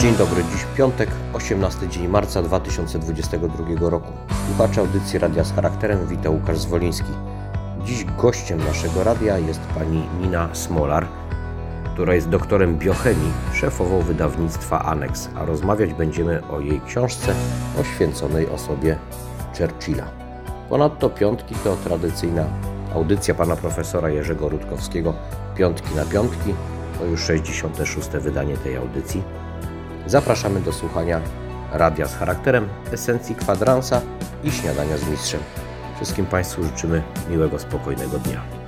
Dzień dobry, dziś piątek, 18 dzień marca 2022 roku. Słuchacze audycji Radia z Charakterem, wita Łukasz Zwoliński. Dziś gościem naszego radia jest pani Nina Smolar, która jest doktorem biochemii, szefową wydawnictwa Anex, a rozmawiać będziemy o jej książce poświęconej osobie Churchilla. Ponadto piątki to tradycyjna audycja pana profesora Jerzego Rutkowskiego Piątki na Piątki. To już 66. wydanie tej audycji. Zapraszamy do słuchania radia z charakterem, esencji kwadransa i śniadania z mistrzem. Wszystkim Państwu życzymy miłego, spokojnego dnia.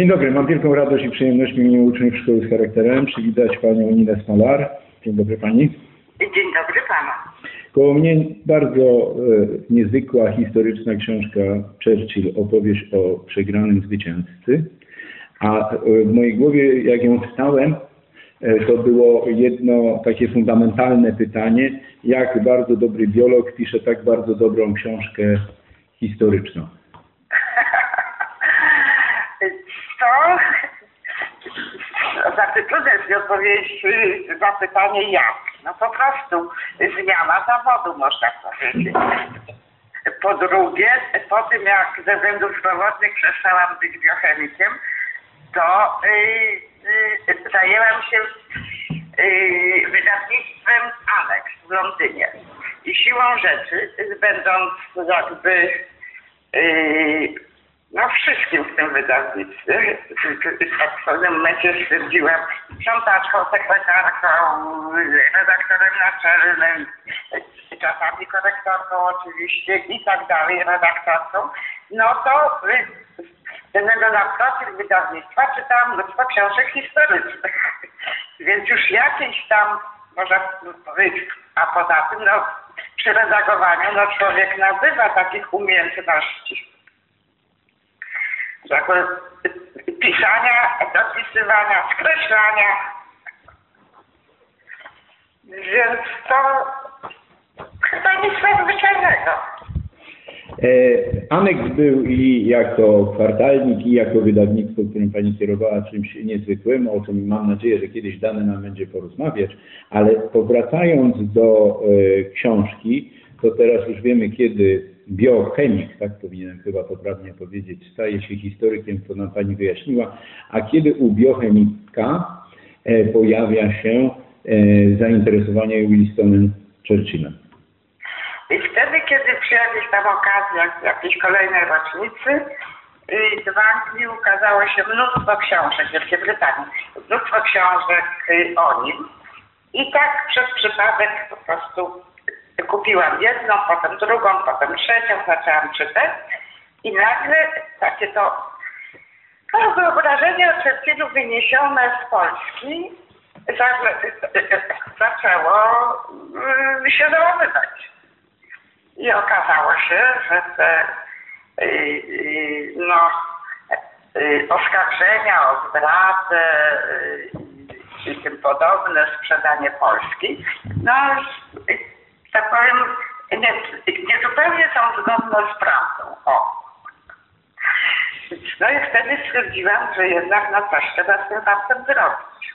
Dzień dobry, mam wielką radość i przyjemność w uczniów Szkoły z Charakterem przywitać Panią Ninę Smolar. Dzień dobry Pani. Dzień dobry Panu. Koło mnie bardzo e, niezwykła historyczna książka Churchill, opowieść o przegranym zwycięzcy. A e, w mojej głowie, jak ją czytałem, e, to było jedno takie fundamentalne pytanie, jak bardzo dobry biolog pisze tak bardzo dobrą książkę historyczną. Znaczy trudno mi odpowiedzieć y, na pytanie jak. No po prostu zmiana zawodu można powiedzieć. Po drugie, po tym jak ze względów zdrowotnych przestałam być biochemikiem, to y, y, zajęłam się y, wydawnictwem Alex w Londynie. I siłą rzeczy, będąc jakby y, no wszystkim w tym wydawnictwie. W pewnym momencie stwierdziłam, sprzątaczką, sekretarką, redaktorem naczelnym, czasami korektorką oczywiście i tak dalej, redaktorką. No to y, ze względu na profil wydawnictwa czytałam mnóstwo książek historycznych. Więc już jakieś tam, można powiedzieć, a poza tym, no przy redagowaniu, no człowiek nabywa takich umiejętności jako pisania, dopisywania, skreślania. Więc to chyba nic nadzwyczajnego. E, Aneks był i jako kwartalnik, i jako wydawnictwo, którym Pani kierowała czymś niezwykłym, o czym mam nadzieję, że kiedyś dane nam będzie porozmawiać, ale powracając do e, książki, to teraz już wiemy, kiedy biochemik, tak powinienem chyba poprawnie powiedzieć, staje się historykiem, to nam Pani wyjaśniła, a kiedy u biochemika e, pojawia się e, zainteresowanie Willistonem Churchillem. I wtedy, kiedy przy tam okazjach, jakiejś kolejnej rocznicy, w Anglii ukazało się mnóstwo książek w Wielkiej Brytanii, mnóstwo książek y, o nim. I tak przez przypadek po prostu kupiłam jedną, potem drugą, potem trzecią, zaczęłam czytać i nagle takie to no, wyobrażenie o Churchillu wyniesione z Polski za- zaczęło y, się załamywać. I okazało się, że te y, y, no, y, oskarżenia o zdradę i tym podobne, sprzedanie Polski, no, tak powiem, nie, nie zupełnie są zgodne z prawdą. O. No i wtedy stwierdziłam, że jednak no coś trzeba z tym faktem zrobić.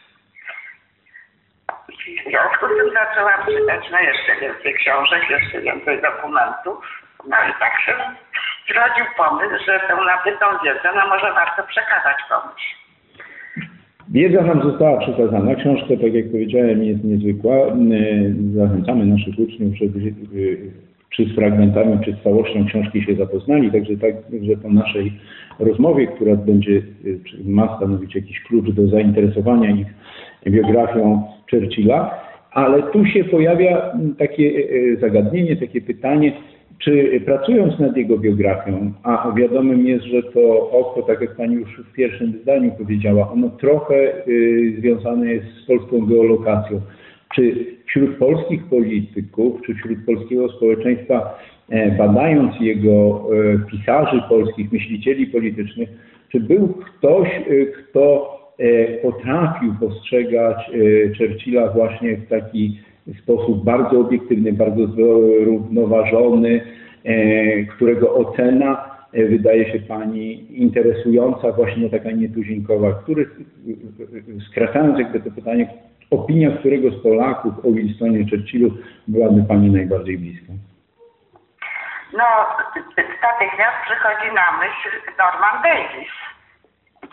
W związku z tym zaczęłam czytać no jeszcze więcej książek, jeszcze więcej dokumentów. No i tak się zrodził pomysł, że tę nabytą wiedzę no może warto przekazać komuś. Wiedza nam została przekazana. Książka, tak jak powiedziałem, jest niezwykła. Zachęcamy naszych uczniów, żeby e, czy z fragmentami, czy z całością książki się zapoznali. Także tak, że po naszej rozmowie, która będzie, czy ma stanowić jakiś klucz do zainteresowania ich biografią Churchilla, ale tu się pojawia m, takie e, zagadnienie, takie pytanie, czy pracując nad jego biografią, a wiadomym jest, że to oko, tak jak Pani już w pierwszym zdaniu powiedziała, ono trochę y, związane jest z polską geolokacją. Czy wśród polskich polityków, czy wśród polskiego społeczeństwa, e, badając jego e, pisarzy polskich, myślicieli politycznych, czy był ktoś, e, kto e, potrafił postrzegać e, Churchilla właśnie w taki sposób bardzo obiektywny, bardzo zrównoważony, e, którego ocena e, wydaje się Pani interesująca, właśnie taka nietuzinkowa, który, e, skracając jakby to pytanie, opinia którego z Polaków o Winstonie Churchillu byłaby Pani najbardziej bliska? No, natychmiast przychodzi na myśl Norman Davis.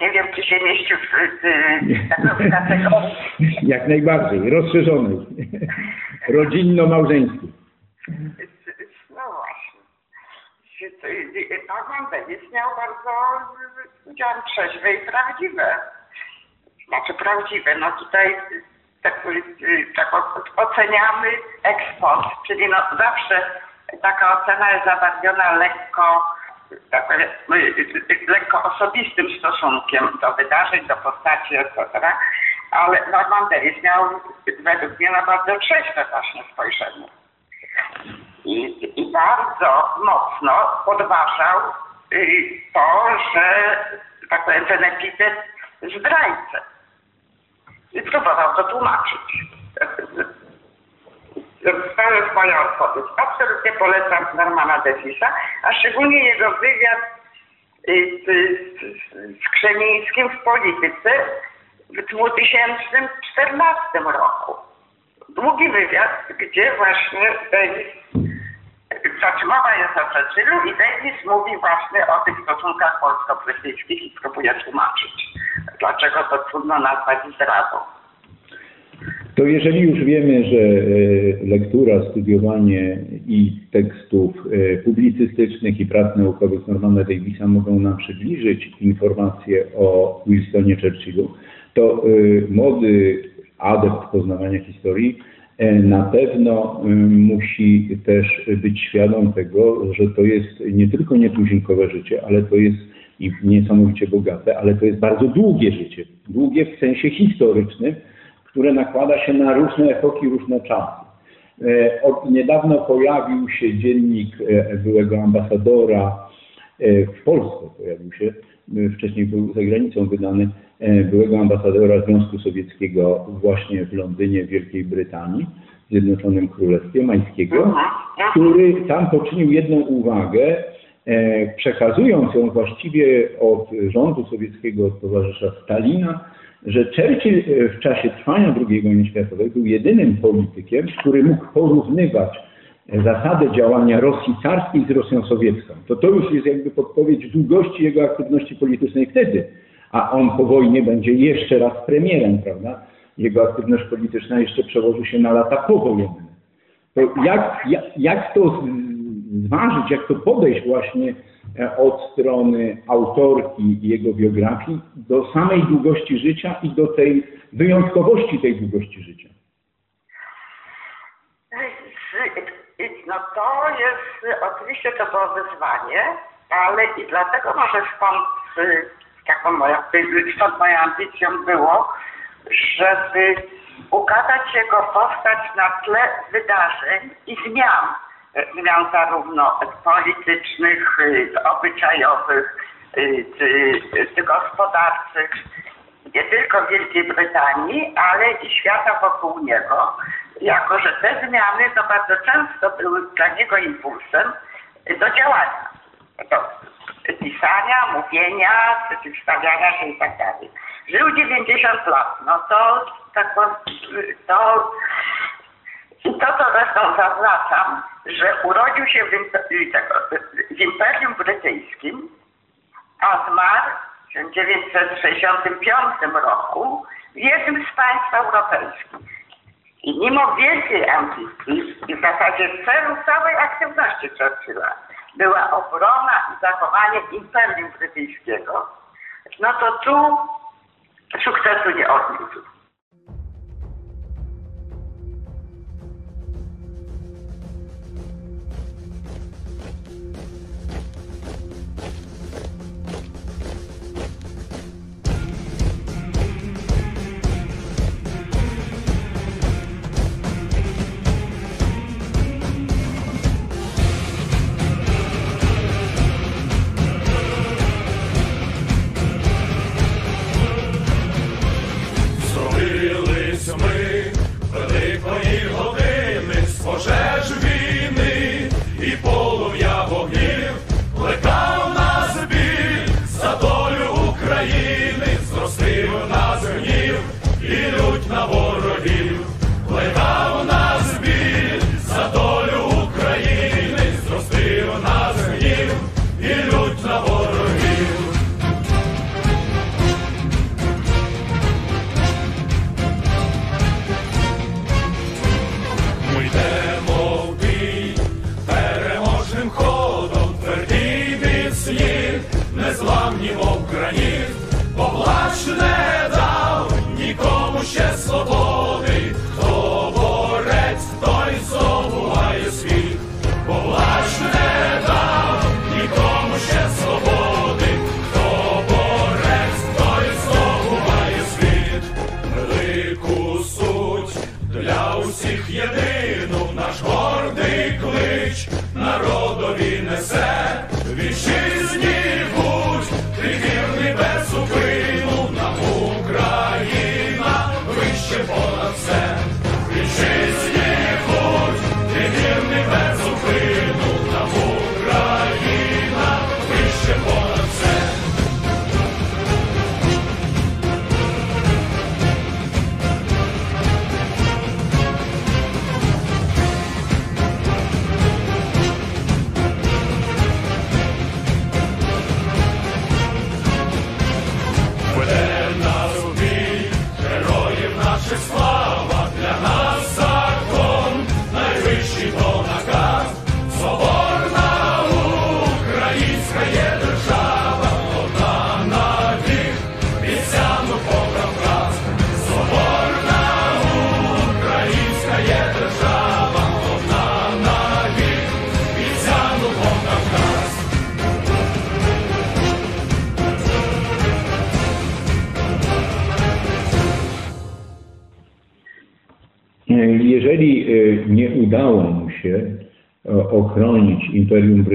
Nie wiem, czy się mieścił w, w, w kategorii. Jak najbardziej, rozszerzony, rodzinno-małżeński. No właśnie. Norman Davis miał bardzo, powiedziałam, trzeźwe i prawdziwe. Znaczy prawdziwe, no tutaj tak, tak oceniamy eksport, czyli no zawsze taka ocena jest zabarwiona lekko, tak powiem, lekko osobistym stosunkiem do wydarzeń, do postaci, etc. Ale Norman Davis miał według mnie na bardzo trzeźwe właśnie spojrzenie. i, i bardzo mocno podważał y, to, że tak powiem, ten epitet zdrajcę. I próbował to tłumaczyć. Jest moja odpowiedź. Absolutnie polecam Normana Devisa, a szczególnie jego wywiad y, z, z Krzemińskim w polityce w 2014 roku. Długi wywiad, gdzie właśnie Davis, znaczy mowa jest o Churchillu i Davis mówi właśnie o tych stosunkach polsko-brytyjskich i próbuje tłumaczyć, dlaczego to trudno nazwać zdradą. To jeżeli już wiemy, że e, lektura, studiowanie i tekstów e, publicystycznych i prac naukowych Normana Davisa mogą nam przybliżyć informacje o Wilsonie Churchillu, to e, młody adept poznawania historii na pewno musi też być świadom tego, że to jest nie tylko nietuzinkowe życie, ale to jest i niesamowicie bogate, ale to jest bardzo długie życie. Długie w sensie historycznym, które nakłada się na różne epoki, różne czasy. E, od niedawno pojawił się dziennik e, byłego ambasadora e, w Polsce, pojawił się, wcześniej był za granicą wydany, byłego ambasadora Związku Sowieckiego właśnie w Londynie, w Wielkiej Brytanii, w Zjednoczonym Królestwie Mańskiego, który tam poczynił jedną uwagę, przekazując ją właściwie od rządu sowieckiego, od towarzysza Stalina, że Churchill e, w czasie trwania II wojny światowej był jedynym politykiem, który mógł porównywać e, zasadę działania Rosji carskiej z Rosją sowiecką. To to już jest jakby podpowiedź długości jego aktywności politycznej wtedy, a on po wojnie będzie jeszcze raz premierem, prawda? Jego aktywność polityczna jeszcze przełoży się na lata powojenne. To jak, jak, jak to zważyć, jak to podejść właśnie E, od strony autorki i jego biografii do samej długości życia i do tej wyjątkowości tej długości życia? No to jest, oczywiście to było wyzwanie, ale i dlatego może stąd taką moja, stąd moją ambicją było, żeby ukazać jego postać na tle wydarzeń i zmian zmian zarówno politycznych, y, obyczajowych, y, czy gospodarczych, nie tylko Wielkiej Brytanii, ale i świata wokół niego, jako że te zmiany to bardzo często były dla niego impulsem do działania, do pisania, mówienia, przeciwstawiania się i tak dalej. Żył 90 lat, no to, tak, to i to, co zresztą zaznaczam, że urodził się w, w Imperium Brytyjskim, a zmarł 1965 roku w jednym z państw europejskich. I mimo wielkiej ambicji i w zasadzie celu całej aktywności Churchilla była obrona i zachowanie Imperium Brytyjskiego, no to tu sukcesu nie odniósł.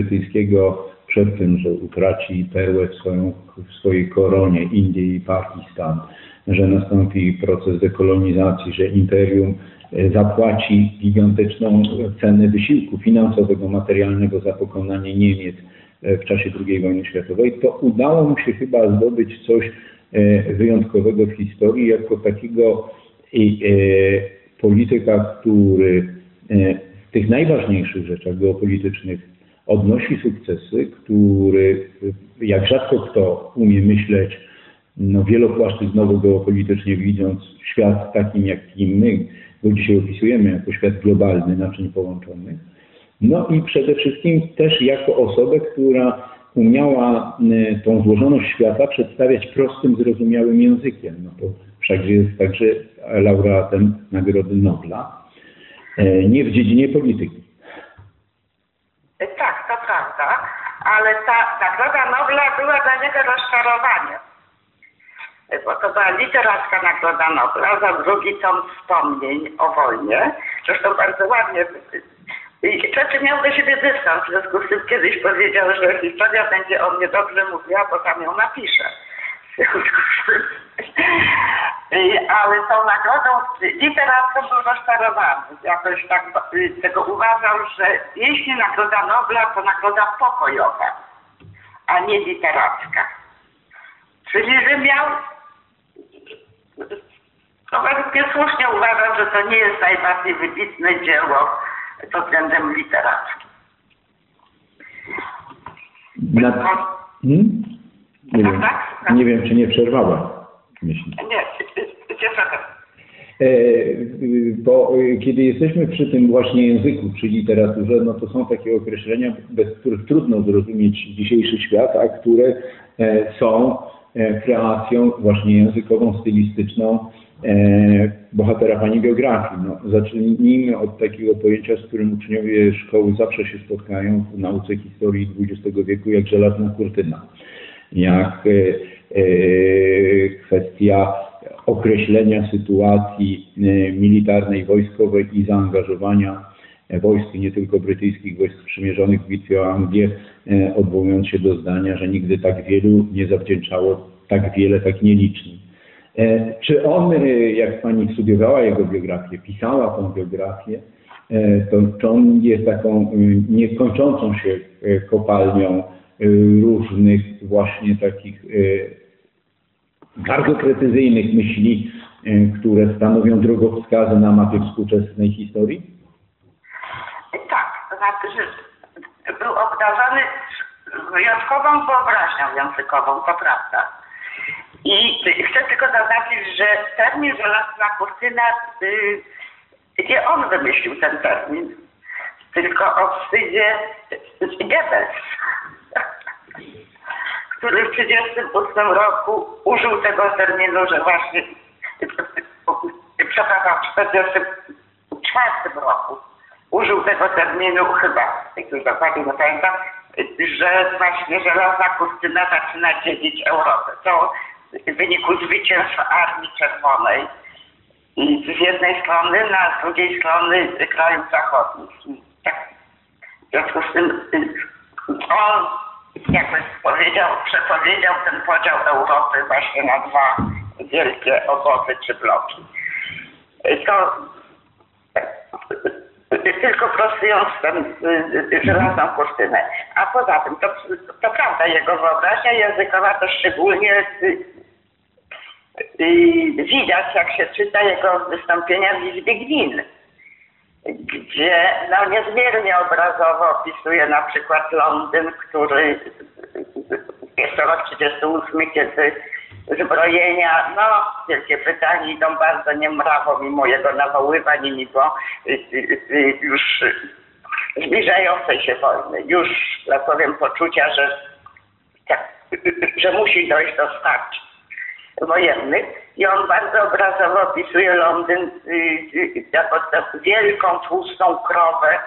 Brytyjskiego przed tym, że utraci perłę w, swoją, w swojej koronie Indię i Pakistan, że nastąpi proces dekolonizacji, że imperium e, zapłaci gigantyczną cenę wysiłku finansowego, materialnego za pokonanie Niemiec e, w czasie II wojny światowej, to udało mu się chyba zdobyć coś e, wyjątkowego w historii jako takiego polityka, który w tych najważniejszych rzeczach geopolitycznych odnosi sukcesy, który jak rzadko kto umie myśleć no, wielopłaszczyznowo geopolitycznie, widząc świat takim, jakim my go dzisiaj opisujemy, jako świat globalny, naczyń połączonych. No i przede wszystkim też jako osobę, która umiała e, tą złożoność świata przedstawiać prostym, zrozumiałym językiem. No to wszakże jest także laureatem Nagrody Nobla, e, nie w dziedzinie polityki. Tak, to prawda, ale ta Nagroda Nobla była dla niego rozczarowaniem. Bo to była literacka Nagroda Nobla za drugi tom wspomnień o wojnie. Zresztą bardzo ładnie. I Churchill miał do siebie dystans, w związku z tym kiedyś powiedział, że historia będzie o mnie dobrze mówiła, bo tam ją napiszę. W związku z tym, ale tą nagrodą literacką był rozczarowany. Jakoś tak y, tego uważał, że jeśli nagroda Nobla, to nagroda pokojowa, a nie literacka. Czyli, że miał no według słusznie uważam, że to nie jest najbardziej wybitne dzieło pod względem literackim. Na... Hmm? Nie, wiem, nie wiem, czy nie przerwała myśli. Nie, cieszę. E, Bo e, kiedy jesteśmy przy tym właśnie języku, przy literaturze, no to są takie określenia, bez których trudno zrozumieć dzisiejszy świat, a które e, są kreacją właśnie językową, stylistyczną bohatera pani biografii. No, zacznijmy od takiego pojęcia, z którym uczniowie szkoły zawsze się spotkają w nauce historii XX wieku, jak żelazna kurtyna. Jak kwestia określenia sytuacji e, militarnej, wojskowej i zaangażowania e, wojsk, nie tylko brytyjskich, wojsk sprzymierzonych w bitwie o Anglię, e, odwołując się do zdania, że nigdy tak wielu nie zawdzięczało tak wiele, tak nieliczni. E, Czy on, e, jak pani studiowała jego biografię, pisała tą biografię, e, to czy on jest taką e, niekończącą się e, kopalnią e, różnych właśnie takich e, bardzo precyzyjnych myśli, e, które stanowią drogowskazy na mapie współczesnej historii? Tak, to znaczy, że był obdarzony wyjątkową wyobraźnią językową, to prawda. I chcę tylko zaznaczyć, że termin żelazna kurtyna, y, nie on wymyślił ten termin, tylko o wstydzie Goebbels, który w 1938 roku użył tego terminu, że właśnie, przepraszam, w 1944 roku użył tego terminu chyba, jak już dokładnie nie pamiętam, że właśnie żelazna kurtyna zaczyna dzielić Europę. To w wyniku zwycięstw Armii Czerwonej z jednej strony, a z drugiej strony krajów zachodnich. Tak, w związku z tym y, on jakby powiedział, przepowiedział ten podział Europy właśnie na dwa wielkie obozy czy bloki. To tylko prostując tę żelazną kurtynę. A poza tym, to, to prawda, jego wyobraźnia językowa to szczególnie y, y, widać, jak się czyta jego wystąpienia w Izbie Gmin, gdzie no, niezmiernie obrazowo opisuje na przykład Londyn, który jest rok 38, kiedy zbrojenia, no Wielkie Brytanii idą bardzo niemrawo mimo jego nawoływań i mimo y, y, y, już zbliżającej się wojny. Już, tak powiem, poczucia, że, tak, że musi dojść do starć wojennych. I on bardzo obrazowo opisuje Londyn jako tę wielką, tłustą krowę,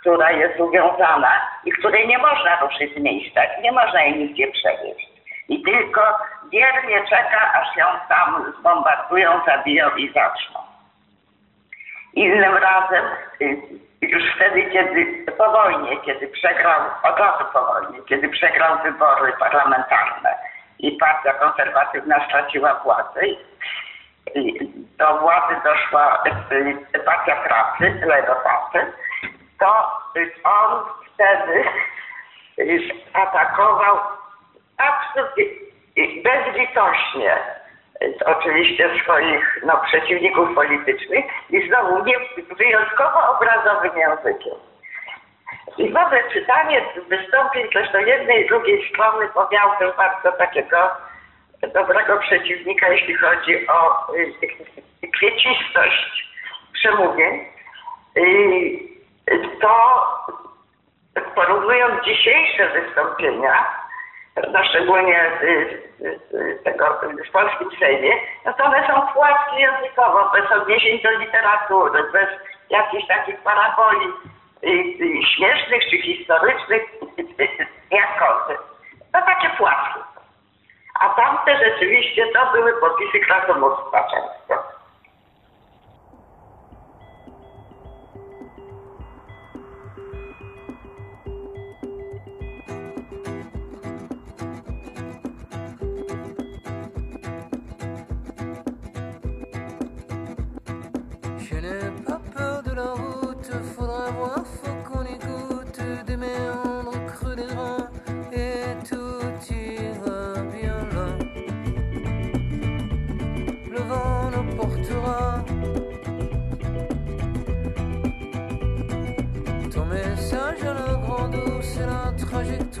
która jest uwiązana i której nie można ruszyć z miejsca, nie można jej nigdzie przewieźć. I tylko wiernie czeka, aż ją tam zbombardują, zabiją i zaczną. Innym razem, y, już wtedy, kiedy po wojnie, kiedy przegrał, od razu po wojnie, kiedy przegrał wybory parlamentarne i partia konserwatywna straciła władzę, do władzy doszła y, partia pracy, Ledo Party, to on wtedy atakował absolutnie bezlitośnie y, oczywiście swoich no, przeciwników politycznych i znowu nie wyjątkowo obrazowym językiem. I w ogóle czytanie wystąpień zresztą jednej i drugiej strony, bo też bardzo takiego dobrego przeciwnika, jeśli chodzi o y, kwiecistość przemówień, y, to porównując dzisiejsze wystąpienia, no szczególnie tego w polskim Sejmie, no to one są płaskie językowo, bez odniesień do literatury, bez jakichś takich paraboli y, y, śmiesznych czy historycznych, y, y, jakowych. No takie płaskie. A tamte rzeczywiście to były popisy krasomóstwa często.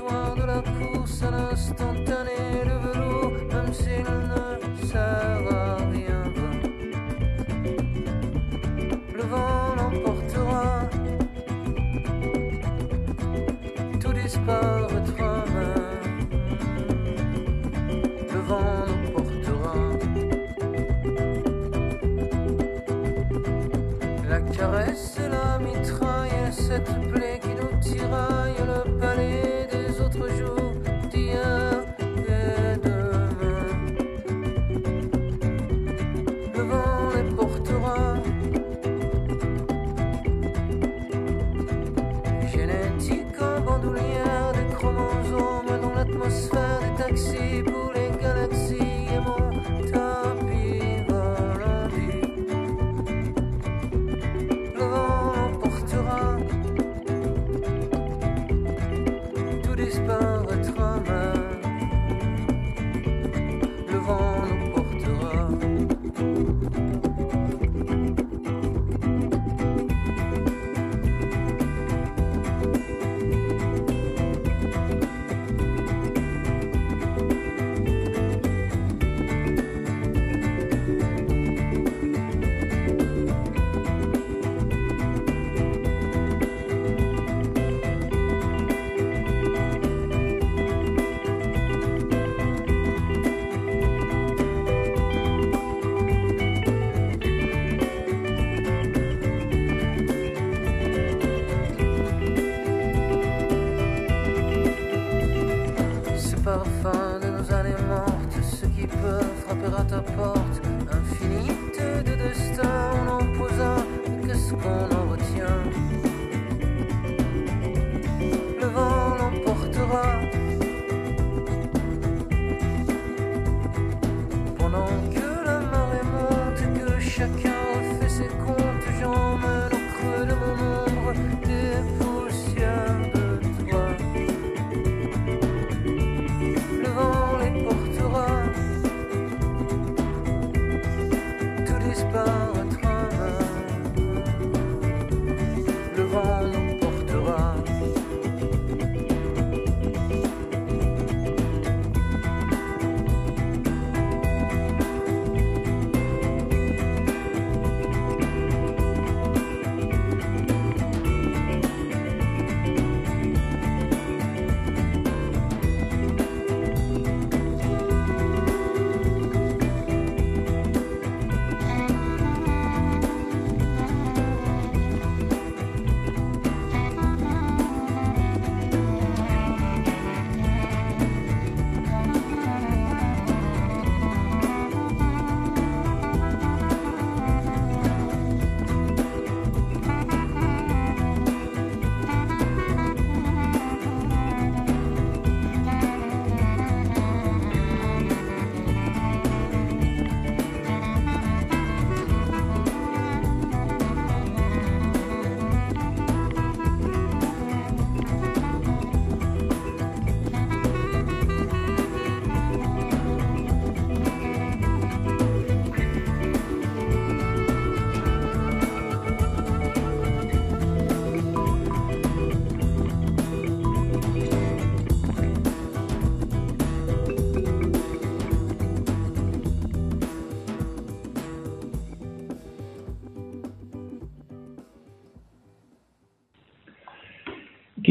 De la course à l'instantané, le vélo, même s'il ne sert à rien. Le vent l'emportera, tout disparaîtra. Le vent nous portera. La caresse et la mitraille, et cette plaie qui nous tiraille, despair.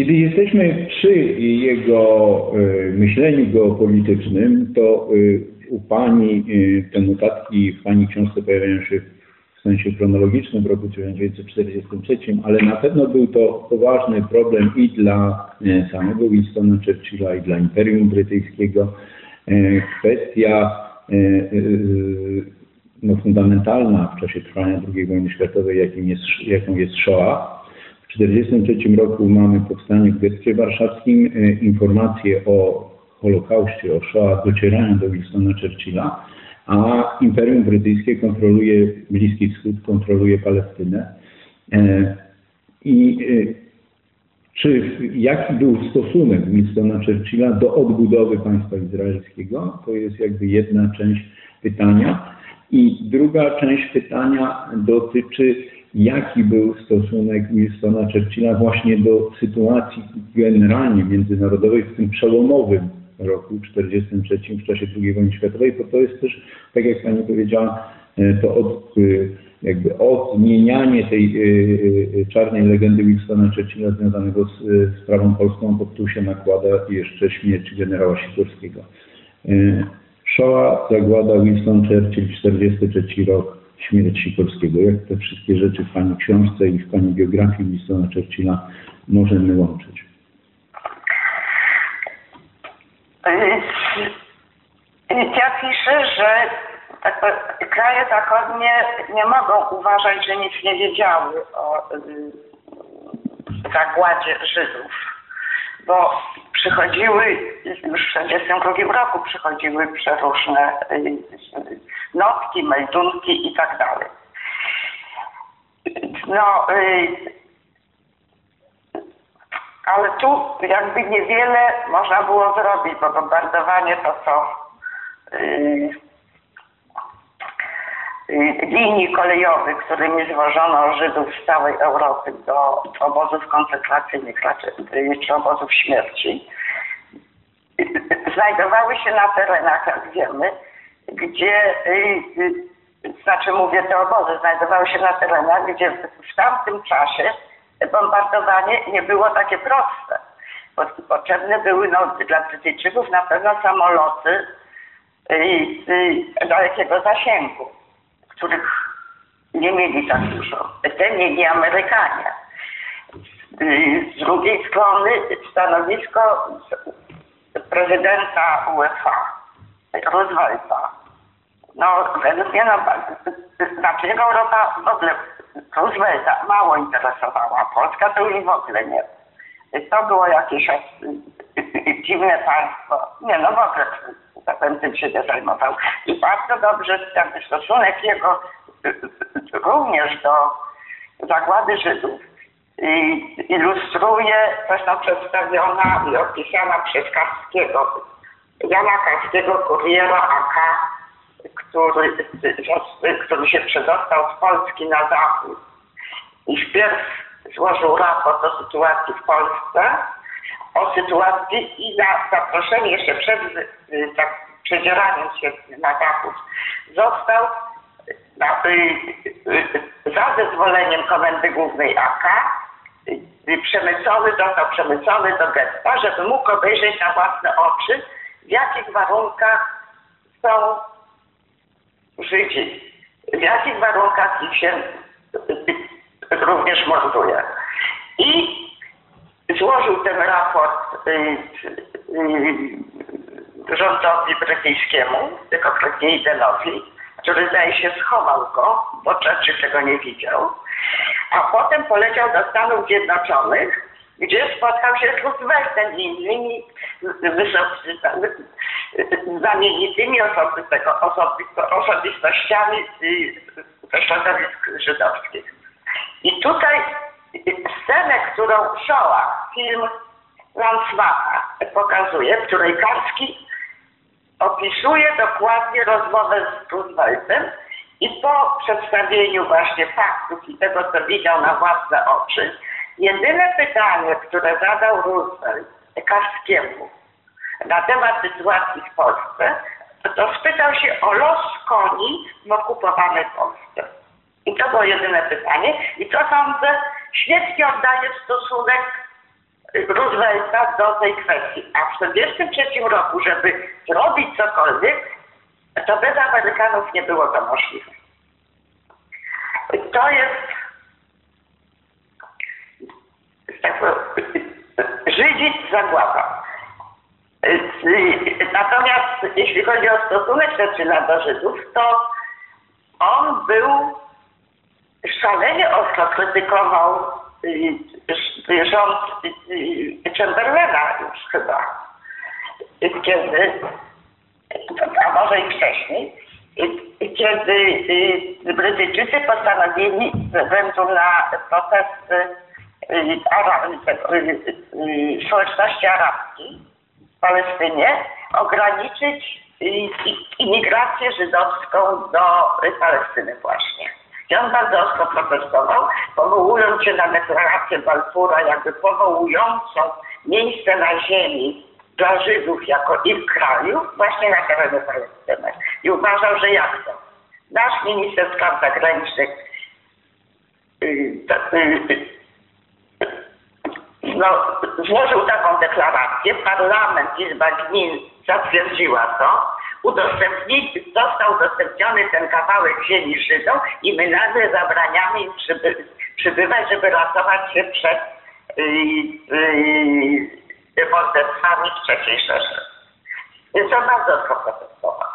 Kiedy jesteśmy przy jego e, myśleniu geopolitycznym, to e, u Pani e, te notatki w Pani książce pojawiają się w sensie chronologicznym w roku 1943, ale na pewno był to poważny problem i dla samego Winstona Churchilla, i dla Imperium Brytyjskiego. Kwestia no, fundamentalna w czasie trwania II wojny światowej, jakim jest, jaką jest Shoah. W 1943 roku mamy powstanie w getcie warszawskim. E, Informacje o Holokauście, o Shoah docierają do Winstona Churchilla, a Imperium Brytyjskie kontroluje Bliski Wschód, kontroluje Palestynę. E, I e, czy jaki był stosunek Winstona Churchilla do odbudowy państwa izraelskiego? To jest jakby jedna część pytania. I druga część pytania dotyczy, jaki był stosunek Winstona Churchilla właśnie do sytuacji generalnie międzynarodowej w tym przełomowym roku 1943 w czasie II wojny światowej, bo to jest też, tak jak Pani powiedziała, e, to od, e, jakby odmienianie tej e, czarnej legendy Winstona Churchilla związanego z e, sprawą polską, pod tu się nakłada jeszcze śmierć generała Sikorskiego. Shoah, zagłada Winston Churchill, 43 rok, śmierć Sikorskiego. Jak te wszystkie rzeczy w Pani książce i w Pani biografii Winstona Churchilla możemy łączyć? Y, Ja piszę, że tak kraje zachodnie nie mogą uważać, że nic nie wiedziały o y, zagładzie Żydów, bo przychodziły, już w 1942 roku przychodziły przeróżne y, y, notki, meldunki i tak dalej. No, y, ale tu jakby niewiele można było zrobić, bo bombardowanie to co yy, yy, linii kolejowych, którymi zwożono Żydów z całej Europy do obozów koncentracyjnych yy, czy obozów śmierci, znajdowały się na terenach, jak wiemy, gdzie, yy, yy, znaczy mówię te obozy, znajdowały się na terenach, gdzie w, tamtym czasie bombardowanie nie było takie proste. Potrzebne były no, dla Brytyjczyków na pewno samoloty y, y, dalekiego zasięgu, których nie mieli tak dużo. Te mieli Amerykanie. Y, Z drugiej strony stanowisko prezydenta USA, Roosevelta, no, według mnie, no, znaczy Europa w ogóle Roosevelta mało interesowała, Polska to już w ogóle nie. To było jakieś dziwne państwo. Nie, no w ogóle powiem, tym się nie zajmował. I bardzo dobrze jakby stosunek jego również do zagłady Żydów ilustruje zresztą przedstawiona i opisana przez Karskiego, Jana Karskiego, kuriera AK, który, który się przedostał z Polski na zachód i wpierw złożył raport o sytuacji w Polsce, o sytuacji i na zaproszenie jeszcze przed tak, przedzieraniem się na zachód został na, za zezwoleniem Komendy Głównej AK przemycony, został przemycony do getta, żeby mógł obejrzeć na własne oczy, w jakich warunkach są Żydzi, w jakich warunkach ich się również morduje. I złożył ten raport y, y, rządowi brytyjskiemu, tylko Idenowi, który zdaje się schował go, bo Churchill tego nie widział. A potem poleciał do Stanów Zjednoczonych, gdzie spotkał się z Rooseveltem i innymi wysocy, znamienitymi osobistego, osobisto, osobistościami ze środowisk żydowskich. I tutaj scenę, którą Shoah, film Lansmana pokazuje, w której Karski opisuje dokładnie rozmowę z Rooseveltem i po przedstawieniu właśnie faktów i tego, co widział na własne oczy, jedyne pytanie, które zadał Roosevelt Karskiemu na temat sytuacji w Polsce, to spytał się o los koni w okupowanej Polsce. I to było jedyne pytanie. I to sądzę, świetnie oddaje stosunek Roosevelta do tej kwestii. A w 1943 roku, żeby zrobić cokolwiek, to bez Amerykanów nie było to możliwe. To jest tak Żydzić zagłada. Natomiast jeśli chodzi o stosunek Churchilla do Żydów, to on był szalenie ostro krytykował y, rząd y, Chamberlaina już chyba. Kiedy, a może i wcześniej, kiedy y, Brytyjczycy postanowili ze względu na protesty Ara- społeczności arabskiej Palestynie ograniczyć imigrację żydowską do Palestyny właśnie. I on bardzo ostro protestował, powołując się na deklarację Balfura, jakby powołującą miejsce na ziemi dla Żydów jako ich kraju właśnie na terenie Palestyny. I uważał, że jak to? Nasz minister spraw zagranicznych yy, yy, no, złożył taką deklarację, parlament, Izba Gmin zatwierdziła to, udostępni, został udostępniony ten kawałek ziemi Żydom i my nagle zabraniamy im przyby, przybywać, żeby ratować się przed yy, yy, morderstwami w III Rzeszy. Więc on bardzo protestował.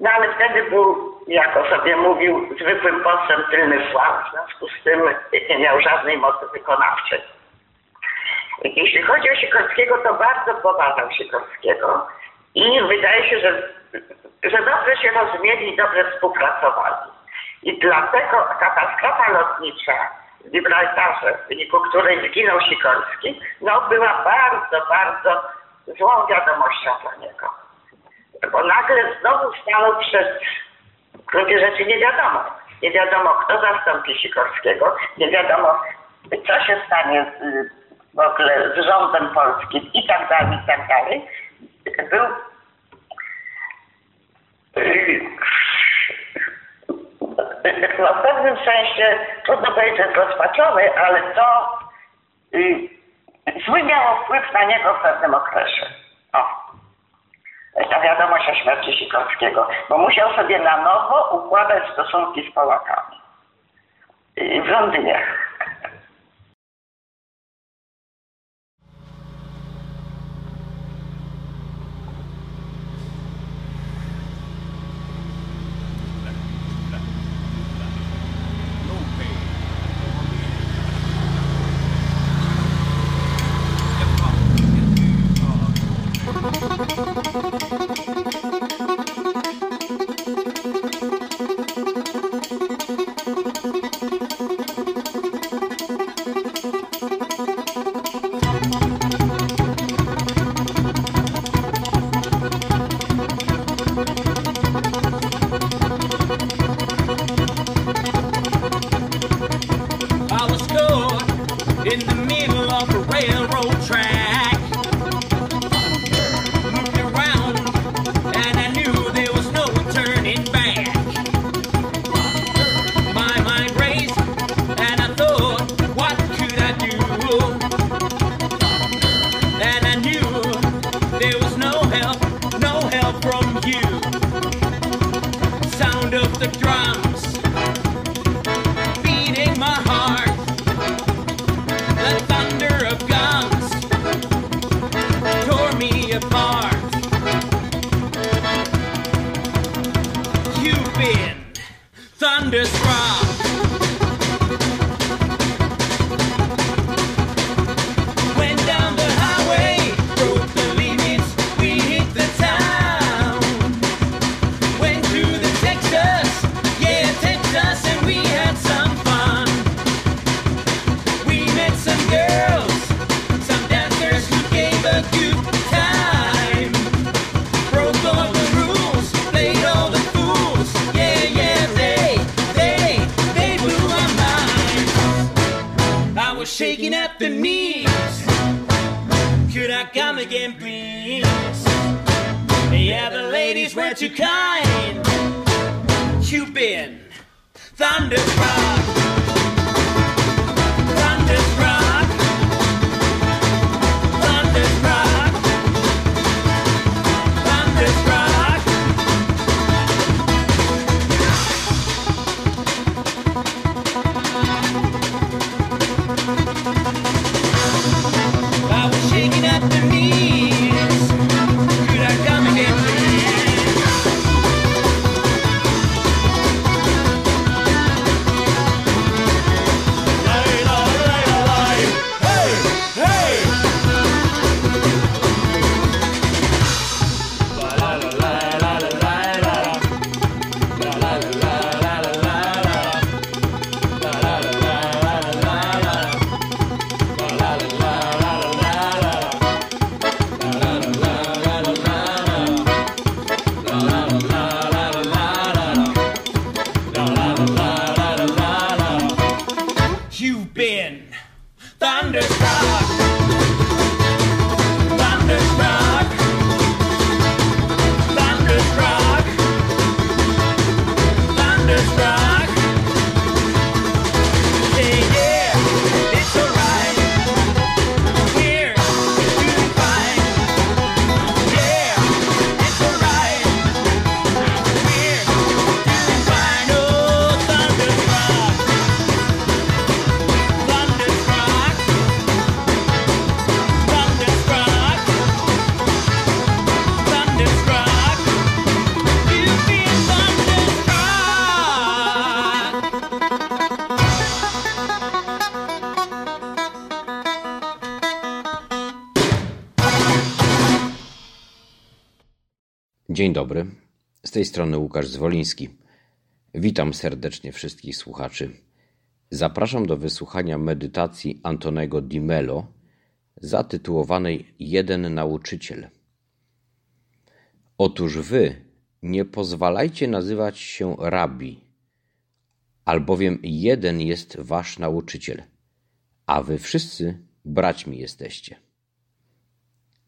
No ale wtedy był, jak o sobie mówił, zwykłym posłem tylny władz, w związku z tym nie miał żadnej mocy wykonawczej. Jeśli chodzi o Sikorskiego, to bardzo poważał Sikorskiego i wydaje się, że, że dobrze się rozumieli i dobrze współpracowali. I dlatego katastrofa lotnicza w Gibraltarze, w wyniku której zginął Sikorski, no była bardzo, bardzo złą wiadomością dla niego. Bo nagle znowu stanął przed w gruncie rzeczy nie wiadomo. Nie wiadomo, kto zastąpi Sikorskiego, nie wiadomo, co się stanie z, w ogóle z rządem polskim i tak dalej, i tak dalej. Był no, w pewnym sensie, trudno powiedzieć, że jest rozpaczony, ale to y, zły miało wpływ na niego w pewnym okresie. O. Ta wiadomość o śmierci Sikorskiego, bo musiał sobie na nowo układać stosunki z Polakami y, w Londynie. Dzień dobry. Z tej strony Łukasz Zwoliński. Witam serdecznie wszystkich słuchaczy. Zapraszam do wysłuchania medytacji Antonego Di Mello zatytułowanej Jeden nauczyciel. Otóż wy nie pozwalajcie nazywać się rabi, albowiem jeden jest wasz nauczyciel, a wy wszyscy braćmi jesteście.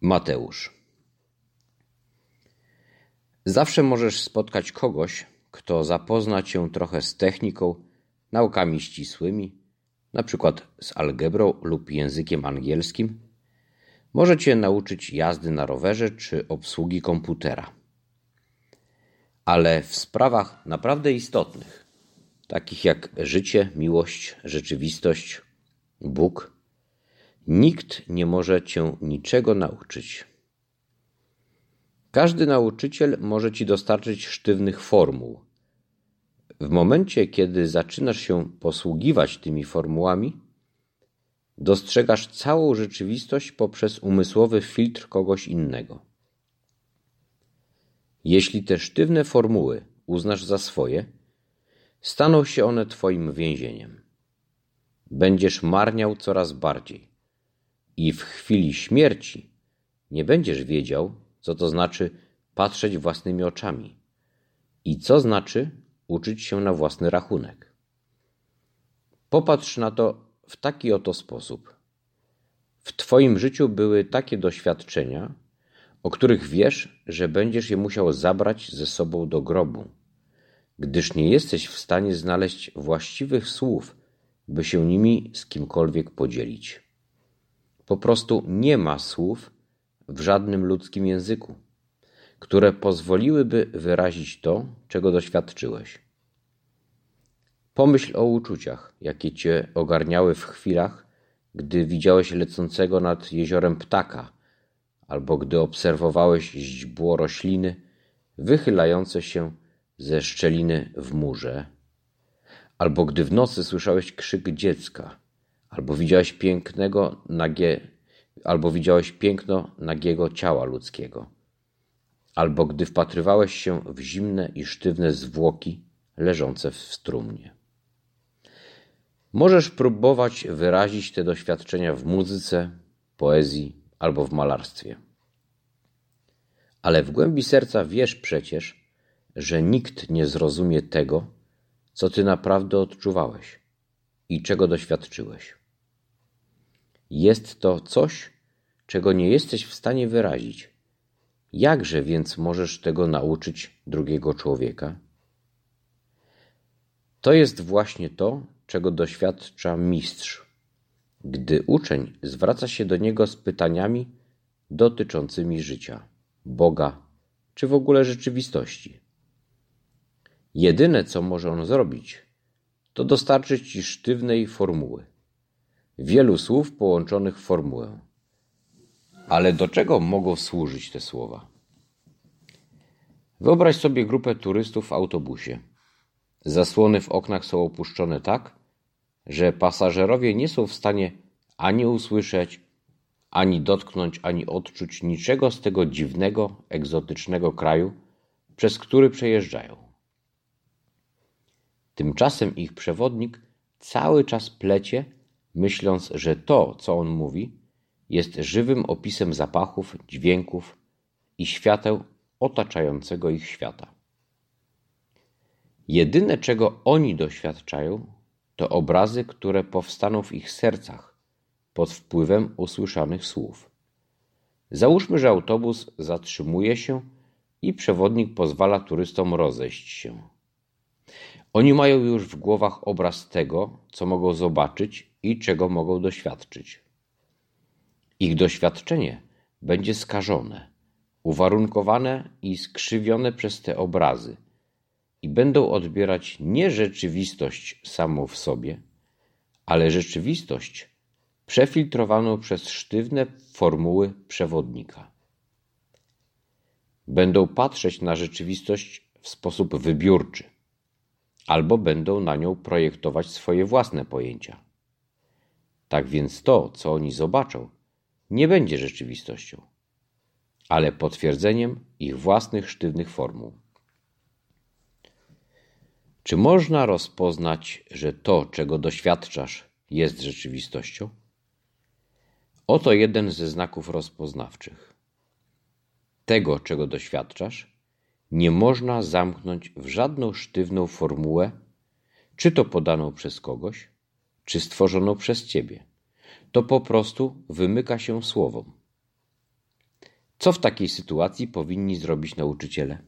Mateusz. Zawsze możesz spotkać kogoś, kto zapozna cię trochę z techniką, naukami ścisłymi, na przykład z algebrą lub językiem angielskim. Może cię nauczyć jazdy na rowerze czy obsługi komputera. Ale w sprawach naprawdę istotnych, takich jak życie, miłość, rzeczywistość, Bóg, nikt nie może cię niczego nauczyć. Każdy nauczyciel może ci dostarczyć sztywnych formuł. W momencie, kiedy zaczynasz się posługiwać tymi formułami, dostrzegasz całą rzeczywistość poprzez umysłowy filtr kogoś innego. Jeśli te sztywne formuły uznasz za swoje, staną się one Twoim więzieniem. Będziesz marniał coraz bardziej i w chwili śmierci nie będziesz wiedział, co to znaczy patrzeć własnymi oczami i co znaczy uczyć się na własny rachunek. Popatrz na to w taki oto sposób. W Twoim życiu były takie doświadczenia, o których wiesz, że będziesz je musiał zabrać ze sobą do grobu, gdyż nie jesteś w stanie znaleźć właściwych słów, by się nimi z kimkolwiek podzielić. Po prostu nie ma słów w żadnym ludzkim języku, które pozwoliłyby wyrazić to, czego doświadczyłeś. Pomyśl o uczuciach, jakie cię ogarniały w chwilach, gdy widziałeś lecącego nad jeziorem ptaka, albo gdy obserwowałeś źdźbło rośliny wychylające się ze szczeliny w murze, albo gdy w nocy słyszałeś krzyk dziecka, albo widziałeś pięknego, nagie, albo widziałeś piękno nagiego ciała ludzkiego, albo gdy wpatrywałeś się w zimne i sztywne zwłoki leżące w strumnie. Możesz próbować wyrazić te doświadczenia w muzyce, poezji albo w malarstwie. Ale w głębi serca wiesz przecież, że nikt nie zrozumie tego, co ty naprawdę odczuwałeś i czego doświadczyłeś. Jest to coś, czego nie jesteś w stanie wyrazić. Jakże więc możesz tego nauczyć drugiego człowieka? To jest właśnie to, czego doświadcza mistrz, gdy uczeń zwraca się do niego z pytaniami dotyczącymi życia, Boga czy w ogóle rzeczywistości. Jedyne, co może on zrobić, to dostarczyć ci sztywnej formuły, wielu słów połączonych w formułę. Ale do czego mogą służyć te słowa? Wyobraź sobie grupę turystów w autobusie. Zasłony w oknach są opuszczone tak, że pasażerowie nie są w stanie ani usłyszeć, ani dotknąć, ani odczuć niczego z tego dziwnego, egzotycznego kraju, przez który przejeżdżają. Tymczasem ich przewodnik cały czas plecie, myśląc, że to, co on mówi, jest żywym opisem zapachów, dźwięków i świateł otaczającego ich świata. Jedyne, czego oni doświadczają, to obrazy, które powstaną w ich sercach pod wpływem usłyszanych słów. Załóżmy, że autobus zatrzymuje się i przewodnik pozwala turystom rozejść się. Oni mają już w głowach obraz tego, co mogą zobaczyć i czego mogą doświadczyć. Ich doświadczenie będzie skażone, uwarunkowane i skrzywione przez te obrazy i będą odbierać nie rzeczywistość samą w sobie, ale rzeczywistość przefiltrowaną przez sztywne formuły przewodnika. Będą patrzeć na rzeczywistość w sposób wybiórczy, albo będą na nią projektować swoje własne pojęcia. Tak więc to, co oni zobaczą, nie będzie rzeczywistością, ale potwierdzeniem ich własnych sztywnych formuł. Czy można rozpoznać, że to, czego doświadczasz, jest rzeczywistością? Oto jeden ze znaków rozpoznawczych. Tego, czego doświadczasz, nie można zamknąć w żadną sztywną formułę, czy to podaną przez kogoś, czy stworzoną przez ciebie. To po prostu wymyka się słowom. Co w takiej sytuacji powinni zrobić nauczyciele?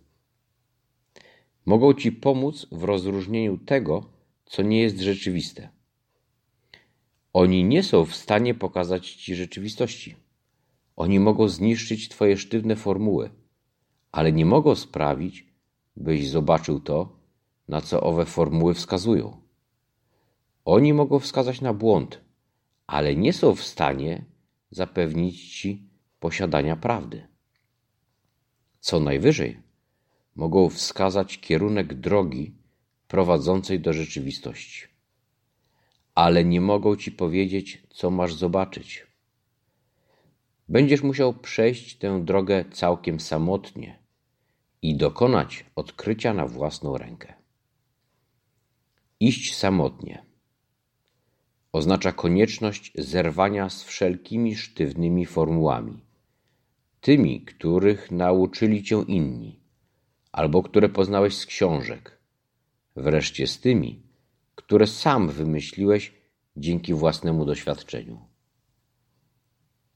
Mogą ci pomóc w rozróżnieniu tego, co nie jest rzeczywiste. Oni nie są w stanie pokazać ci rzeczywistości. Oni mogą zniszczyć twoje sztywne formuły, ale nie mogą sprawić, byś zobaczył to, na co owe formuły wskazują. Oni mogą wskazać na błąd, ale nie są w stanie zapewnić ci posiadania prawdy. Co najwyżej, mogą wskazać kierunek drogi prowadzącej do rzeczywistości, ale nie mogą ci powiedzieć, co masz zobaczyć. Będziesz musiał przejść tę drogę całkiem samotnie i dokonać odkrycia na własną rękę. Iść samotnie oznacza konieczność zerwania z wszelkimi sztywnymi formułami, tymi, których nauczyli cię inni, albo które poznałeś z książek, wreszcie z tymi, które sam wymyśliłeś dzięki własnemu doświadczeniu.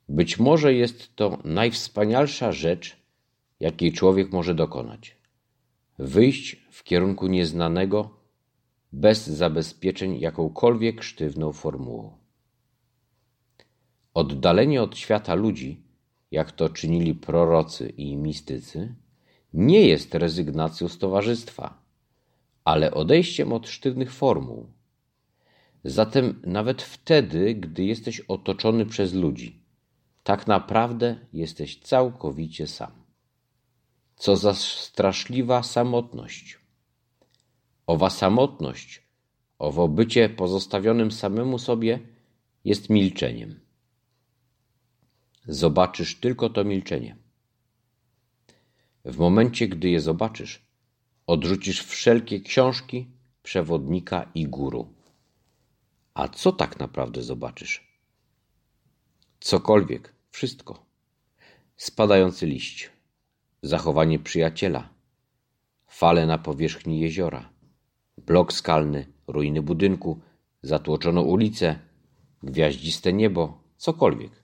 Być może jest to najwspanialsza rzecz, jakiej człowiek może dokonać. Wyjść w kierunku nieznanego bez zabezpieczeń jakąkolwiek sztywną formułą. Oddalenie od świata ludzi, jak to czynili prorocy i mistycy, nie jest rezygnacją z towarzystwa, ale odejściem od sztywnych formuł. Zatem nawet wtedy, gdy jesteś otoczony przez ludzi, tak naprawdę jesteś całkowicie sam. Co za straszliwa samotność. Owa samotność, owo bycie pozostawionym samemu sobie jest milczeniem. Zobaczysz tylko to milczenie. W momencie, gdy je zobaczysz, odrzucisz wszelkie książki, przewodnika i guru. A co tak naprawdę zobaczysz? Cokolwiek, wszystko. Spadający liść, zachowanie przyjaciela, fale na powierzchni jeziora, blok skalny, ruiny budynku, zatłoczoną ulicę, gwiaździste niebo, cokolwiek.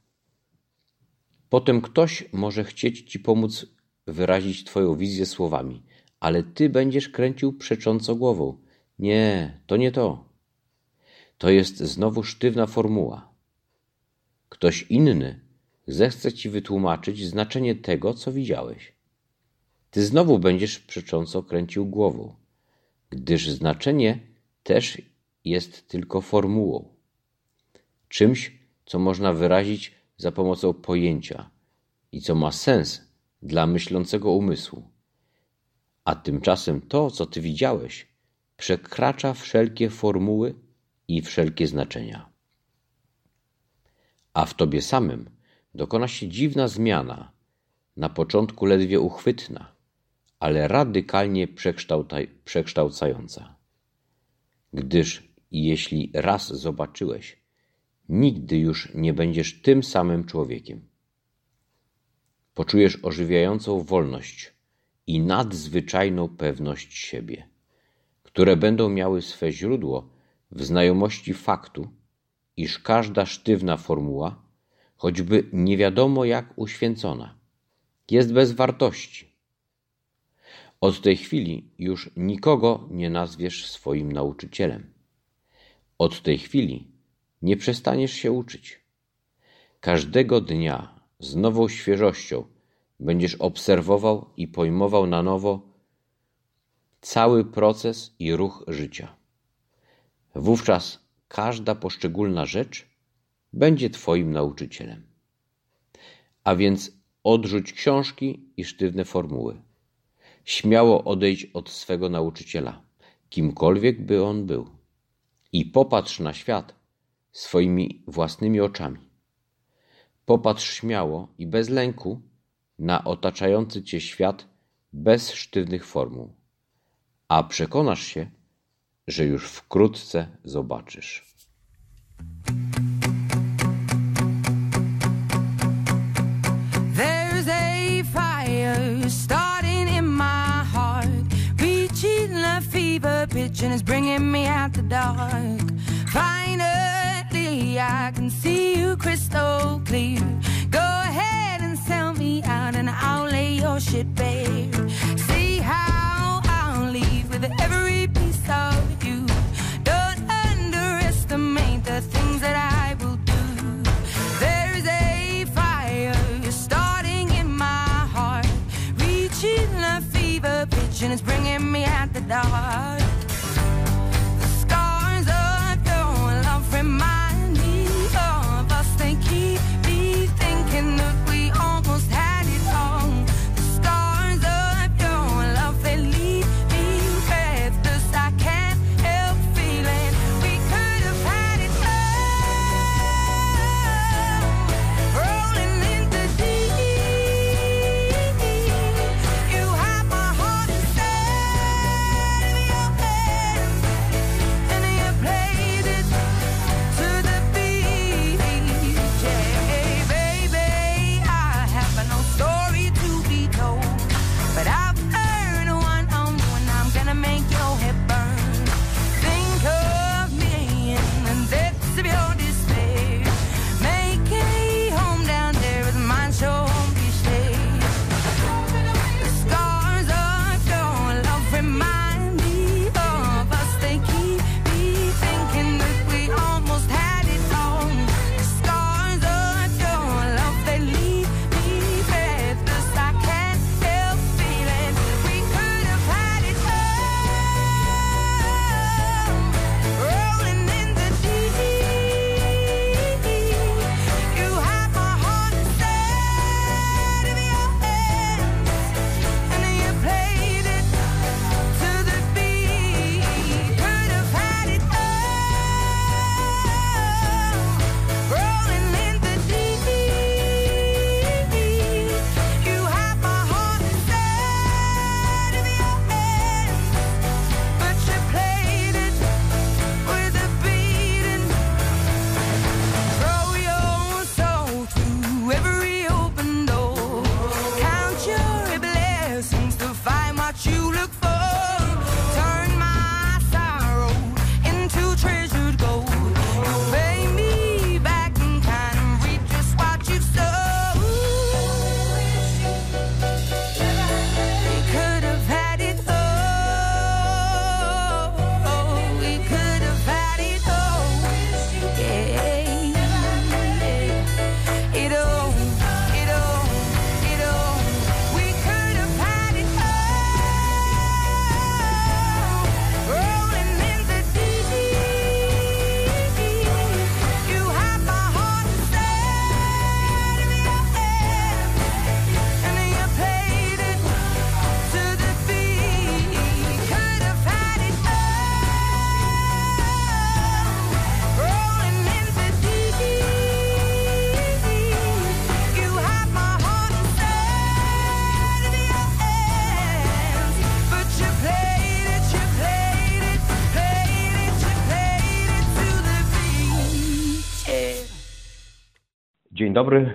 Potem ktoś może chcieć ci pomóc wyrazić twoją wizję słowami, ale ty będziesz kręcił przecząco głową. Nie, to nie to. To jest znowu sztywna formuła. Ktoś inny zechce ci wytłumaczyć znaczenie tego, co widziałeś. Ty znowu będziesz przecząco kręcił głową, gdyż znaczenie też jest tylko formułą. Czymś, co można wyrazić za pomocą pojęcia i co ma sens dla myślącego umysłu. A tymczasem to, co ty widziałeś, przekracza wszelkie formuły i wszelkie znaczenia. A w tobie samym dokona się dziwna zmiana, na początku ledwie uchwytna, ale radykalnie przekształcająca. Gdyż jeśli raz zobaczyłeś, nigdy już nie będziesz tym samym człowiekiem. Poczujesz ożywiającą wolność i nadzwyczajną pewność siebie, które będą miały swe źródło w znajomości faktu, iż każda sztywna formuła, choćby nie wiadomo jak uświęcona, jest bez wartości. Od tej chwili już nikogo nie nazwiesz swoim nauczycielem. Od tej chwili nie przestaniesz się uczyć. Każdego dnia z nową świeżością będziesz obserwował i pojmował na nowo cały proces i ruch życia. Wówczas każda poszczególna rzecz będzie Twoim nauczycielem. A więc odrzuć książki i sztywne formuły śmiało odejdź od swego nauczyciela, kimkolwiek by on był, i popatrz na świat swoimi własnymi oczami. Popatrz śmiało i bez lęku na otaczający cię świat bez sztywnych formuł, a przekonasz się, że już wkrótce zobaczysz. is bringing me out the dark. Finally, I can see you crystal clear. Go ahead and sell me out, and I'll lay your shit bare. See how I'll leave with every piece of you. Don't underestimate the things that I. and it's bringing me out the dark.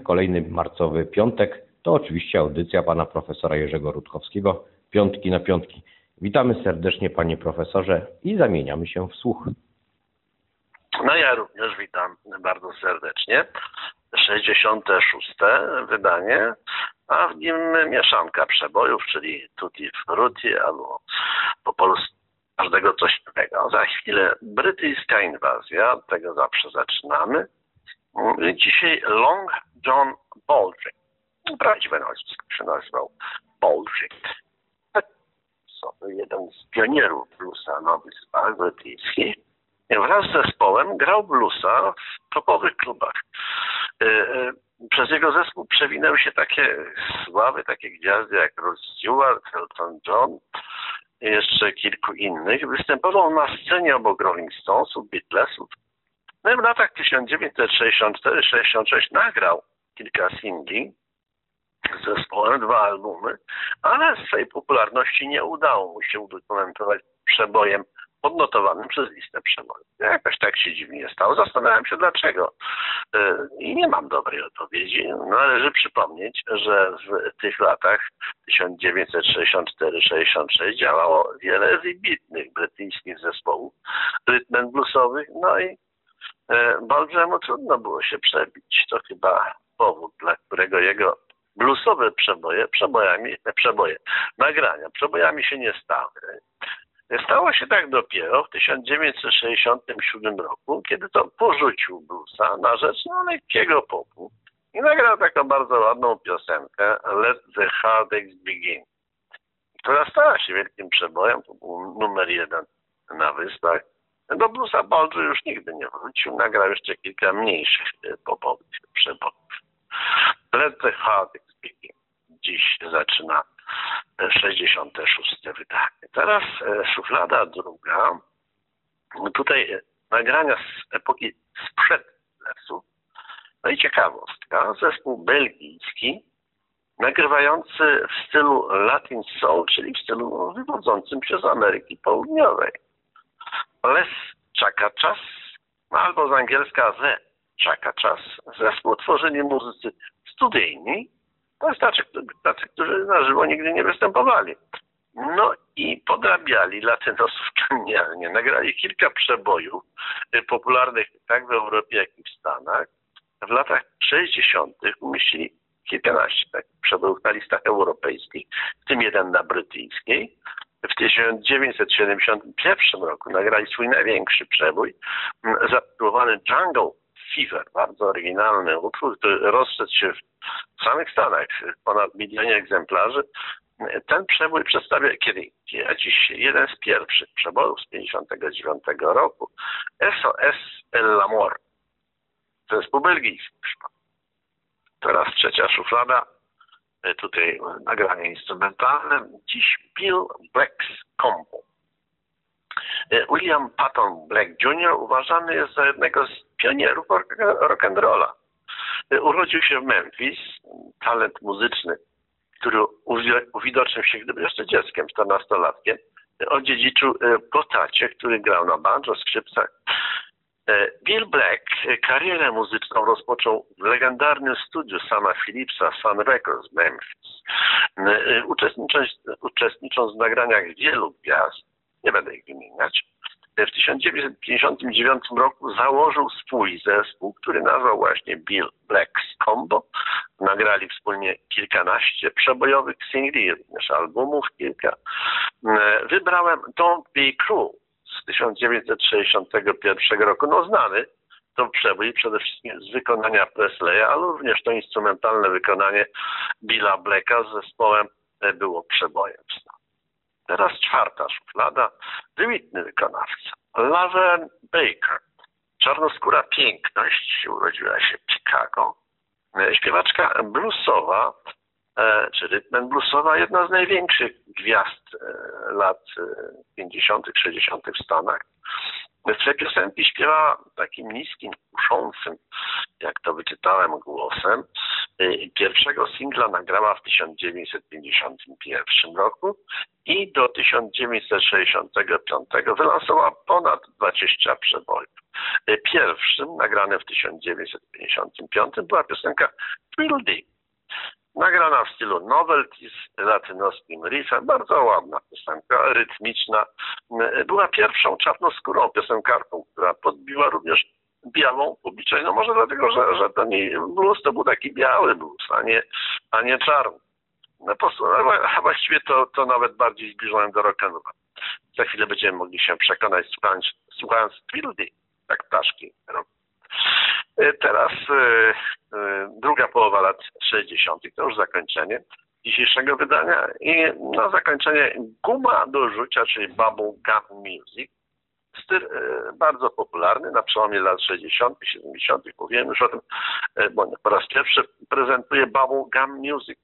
kolejny marcowy piątek to oczywiście audycja pana profesora Jerzego Rutkowskiego, Piątki na Piątki. Witamy serdecznie panie profesorze i zamieniamy się w słuch. No ja również witam bardzo serdecznie. 66. wydanie, a w nim mieszanka przebojów, czyli tutti frutti albo po polsku każdego coś innego. Za chwilę brytyjska inwazja, tego zawsze zaczynamy. Dzisiaj Long John Baldrick. Prawdziwe nazwisko się nazywał Baldrick. Jeden z pionierów bluesa nowych span brytyjskich. Wraz z zespołem grał bluesa w topowych klubach. E, e, przez jego zespół przewinęły się takie sławy, takie gwiazdy jak Rod Stewart, Elton John, jeszcze kilku innych. Występował na scenie obok Rolling Stonesów, Beatlesów, no i w latach 1964-66 nagrał kilka singli z zespołem, dwa albumy, ale swej popularności nie udało mu się udokumentować przebojem odnotowanym przez listę przebojów. Jakoś tak się dziwnie stało. Zastanawiam się dlaczego. Y, I nie mam dobrej odpowiedzi. Należy przypomnieć, że w tych latach 1964-66 działało wiele wybitnych brytyjskich zespołów rytm bluesowych, no i e, Boldrzemu trudno było się przebić. To chyba powód, dla którego jego bluesowe przeboje, przebojami, e, przeboje, nagrania, przebojami się nie stały. Stało się tak dopiero w 1967 roku, kiedy to porzucił bluesa na rzecz no, lekkiego popu i nagrał taką bardzo ładną piosenkę Let the Heartaches Begin, która stała się wielkim przebojem, to był numer jeden na wyspach. Do bluesa Baldry już nigdy nie wrócił, nagrał jeszcze kilka mniejszych e, popowych przebojów. Let the Heartaches Begin dziś zaczyna 66 wydanie. Teraz e, szuflada druga. Tutaj e, nagrania z epoki sprzed lesu. No i ciekawostka, zespół belgijski nagrywający w stylu Latin Soul, czyli w stylu wywodzącym się z Ameryki Południowej. Les Chakachas, no albo z angielska The Chakachas, zespół tworzyli muzycy studyjni, to jest tacy, tacy, którzy na żywo nigdy nie występowali. No i podrabiali latynosów genialnie. Nagrali kilka przebojów y, popularnych tak w Europie, jak i w Stanach. W latach 60. umieścili kilkanaście takich przebojów na listach europejskich, w tym jeden na brytyjskiej. W 1971 roku nagrali swój największy przebój, mm, zatytułowany Jungle Fever, bardzo oryginalny utwór, który rozszedł się w samych Stanach, ponad milionie egzemplarzy. Ten przebój przedstawia kiedy a dziś jeden z pierwszych przebojów z 59 roku. SOS El Amor. Zespół belgijski. Teraz trzecia szuflada. Tutaj nagranie instrumentalne. Dziś Bill Black's Combo. William Patton Black Jr. uważany jest za jednego z pionierów rock'n'rolla. Urodził się w Memphis, talent muzyczny, który uwidocznił się, gdyby jeszcze dzieckiem, 14-latkiem, odziedziczył po tacie, który grał na banjo, skrzypcach. Bill Black karierę muzyczną rozpoczął w legendarnym studiu Sama Phillipsa, Sun Records Memphis. Uczestnicząc, uczestnicząc w nagraniach wielu gwiazd, nie będę ich wymieniać, w 1959 roku założył swój zespół, który nazwał właśnie Bill Black's Combo. Nagrali wspólnie kilkanaście przebojowych singli, również albumów kilka. Wybrałem Don't Be Cruel z 1961 roku. No znany to przebój przede wszystkim z wykonania Presleya, ale również to instrumentalne wykonanie Billa Blacka z zespołem było przebojem. Teraz czwarta szuflada, wybitny wykonawca. Laverne Baker, czarnoskóra piękność, urodziła się w Chicago. Śpiewaczka bluesowa, e, czy rytm bluesowa, jedna z największych gwiazd e, lat 50., 60. w Stanach. W tej piosenki takim niskim, kuszącym, jak to wyczytałem, głosem. Pierwszego singla nagrała w 1951 roku i do 1965 wylansowała ponad 20 przebojów. Pierwszym, nagranym w 1955, była piosenka Deep. Nagrana w stylu novelty z latynoskim riffem, bardzo ładna piosenka, rytmiczna. Była pierwszą czarnoskórą piosenkarką, która podbiła również białą publiczność. No może dlatego, że, że ten blues to był taki biały blues, a nie, a nie czarny. No, a właściwie to, to nawet bardziej zbliżone do rock'n'rolla. Za chwilę będziemy mogli się przekonać słuchając, słuchając Twildy, tak ptaszki robią. Teraz y, y, druga połowa lat 60. to już zakończenie dzisiejszego wydania i na zakończenie guma do rzucia, czyli Bubble Gum Music. Styl bardzo popularny na przełomie lat 60., 70. Mówiłem już o tym, bo po raz pierwszy prezentuje Bubble Gum Music.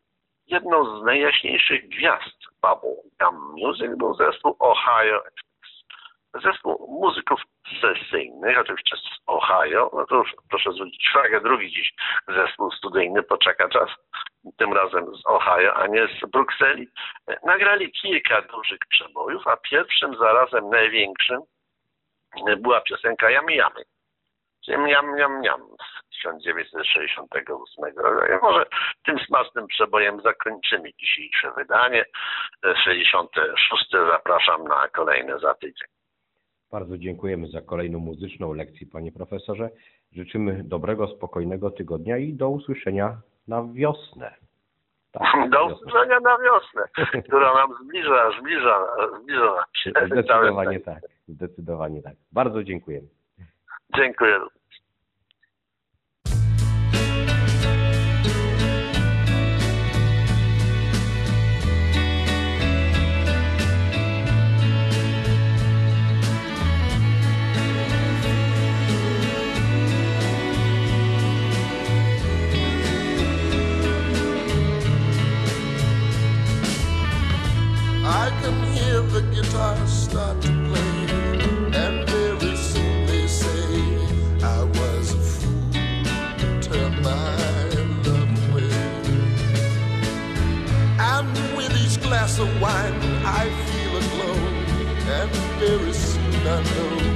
Jedną z najjaśniejszych gwiazd Bubble Gum Music był zespół Ohio zespół muzyków sesyjnych, oczywiście z Ohio. No to już proszę zwrócić uwagę, drugi dziś zespół studyjny poczeka czas, tym razem z Ohio, a nie z Brukseli. Nagrali kilka dużych przebojów, a pierwszym zarazem największym była piosenka Jamy Jamy. Jam, jam, jam z 1968 roku. I może tym smacznym przebojem zakończymy dzisiejsze wydanie. 66. Zapraszam na kolejne za tydzień. Bardzo dziękujemy za kolejną muzyczną lekcję, panie profesorze. Życzymy dobrego, spokojnego tygodnia i do usłyszenia na wiosnę. Tak, do usłyszenia na wiosnę, która nam zbliża, zbliża, zbliża. Zdecydowanie tak, zdecydowanie tak. Bardzo dziękujemy. Dziękuję. of wine, I feel a glow, and very soon I know.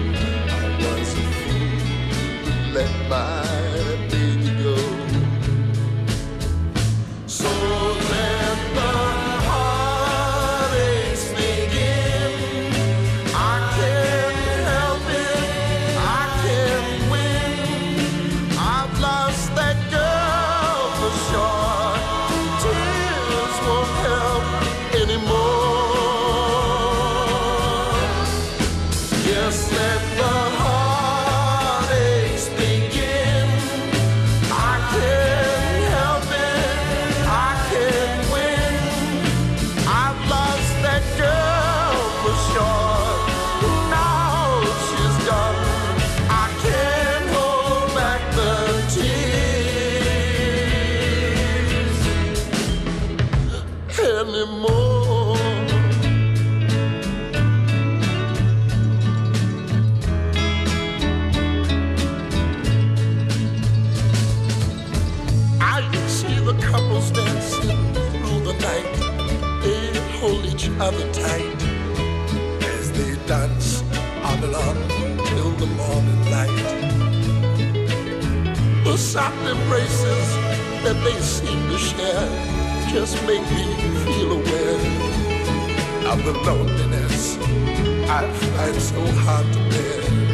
embraces that they seem to share just make me feel aware of the loneliness I find so hard to bear.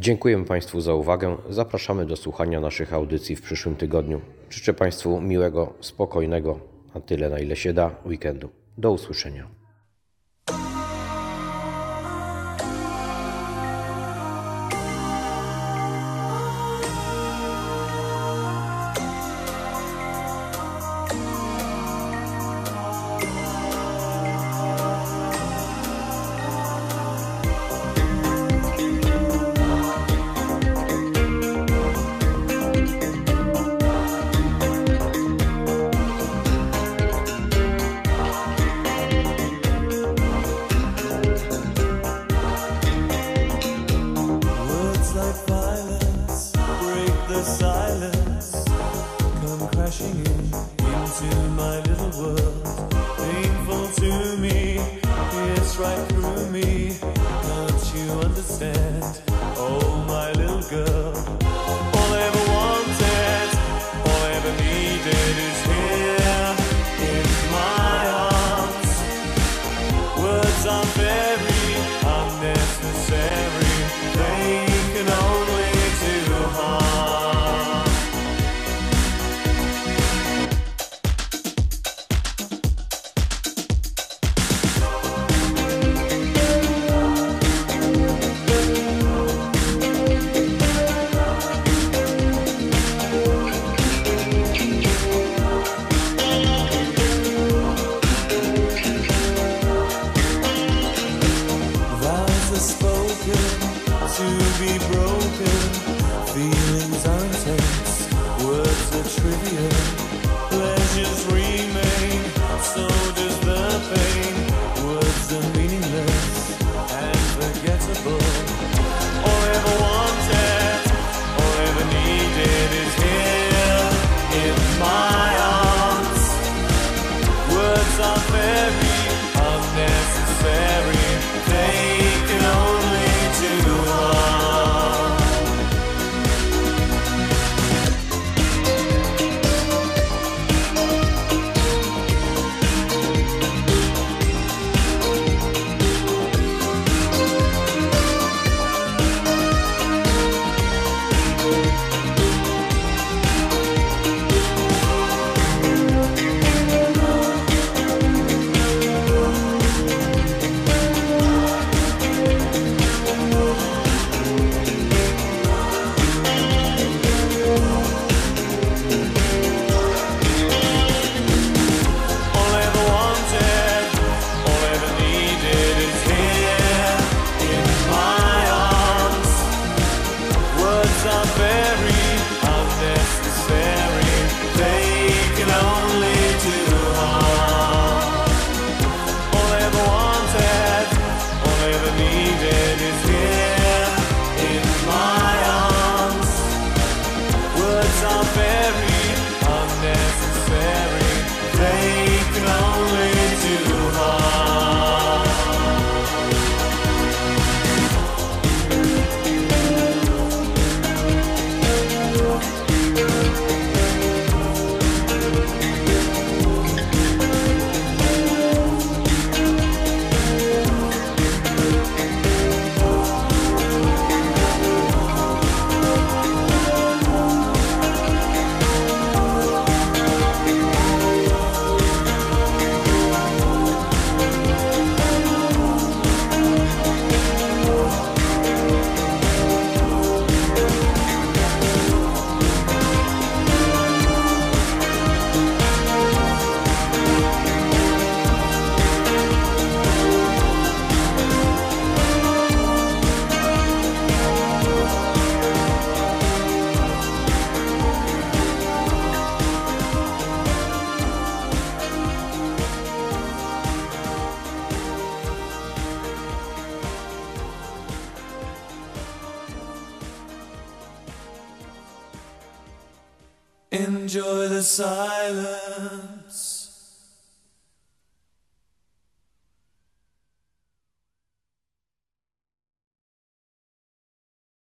Dziękujemy Państwu za uwagę. Zapraszamy do słuchania naszych audycji w przyszłym tygodniu. Życzę Państwu miłego, spokojnego, a tyle na ile się da, weekendu. Do usłyszenia.